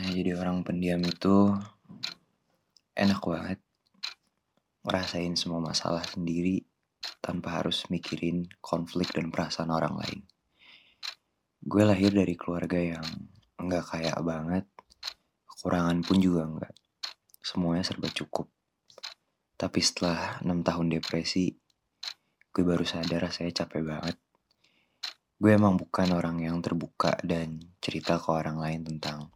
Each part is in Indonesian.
jadi orang pendiam itu enak banget ngerasain semua masalah sendiri tanpa harus mikirin konflik dan perasaan orang lain. Gue lahir dari keluarga yang enggak kaya banget, kekurangan pun juga enggak. Semuanya serba cukup. Tapi setelah 6 tahun depresi, gue baru sadar rasanya capek banget. Gue emang bukan orang yang terbuka dan cerita ke orang lain tentang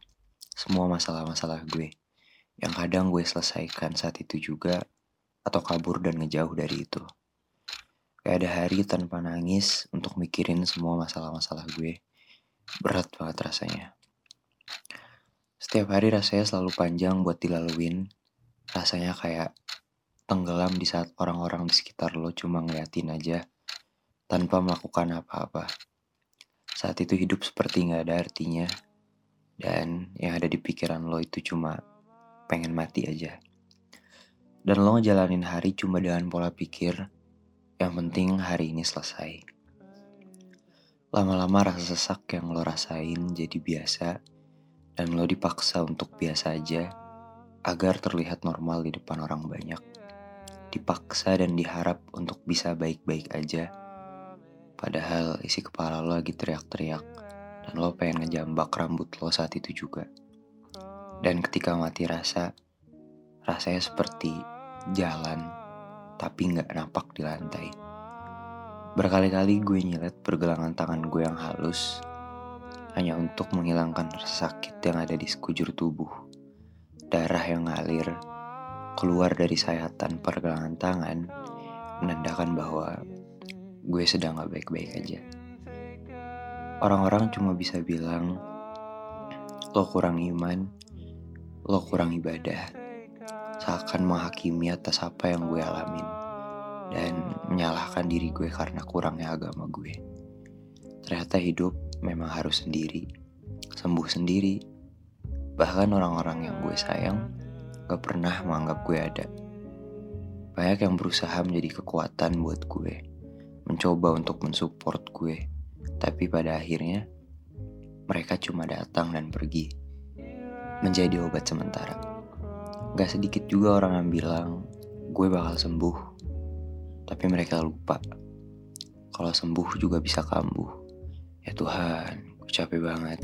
semua masalah-masalah gue. Yang kadang gue selesaikan saat itu juga atau kabur dan ngejauh dari itu. Gak ada hari tanpa nangis untuk mikirin semua masalah-masalah gue. Berat banget rasanya. Setiap hari rasanya selalu panjang buat dilaluin. Rasanya kayak tenggelam di saat orang-orang di sekitar lo cuma ngeliatin aja tanpa melakukan apa-apa. Saat itu hidup seperti gak ada artinya dan yang ada di pikiran lo itu cuma pengen mati aja. Dan lo ngejalanin hari cuma dengan pola pikir yang penting hari ini selesai. Lama-lama rasa sesak yang lo rasain jadi biasa dan lo dipaksa untuk biasa aja agar terlihat normal di depan orang banyak. Dipaksa dan diharap untuk bisa baik-baik aja. Padahal isi kepala lo lagi teriak-teriak dan lo pengen ngejambak rambut lo saat itu juga. Dan ketika mati rasa, rasanya seperti jalan tapi nggak napak di lantai. Berkali-kali gue nyilet pergelangan tangan gue yang halus hanya untuk menghilangkan rasa sakit yang ada di sekujur tubuh. Darah yang ngalir keluar dari sayatan pergelangan tangan menandakan bahwa gue sedang gak baik-baik aja. Orang-orang cuma bisa bilang lo kurang iman, lo kurang ibadah. Seakan menghakimi atas apa yang gue alamin dan menyalahkan diri gue karena kurangnya agama gue. Ternyata hidup memang harus sendiri, sembuh sendiri. Bahkan orang-orang yang gue sayang gak pernah menganggap gue ada. Banyak yang berusaha menjadi kekuatan buat gue, mencoba untuk mensupport gue, tapi pada akhirnya mereka cuma datang dan pergi, menjadi obat sementara. Gak sedikit juga orang yang bilang gue bakal sembuh, tapi mereka lupa kalau sembuh juga bisa kambuh. Ya Tuhan, gue capek banget.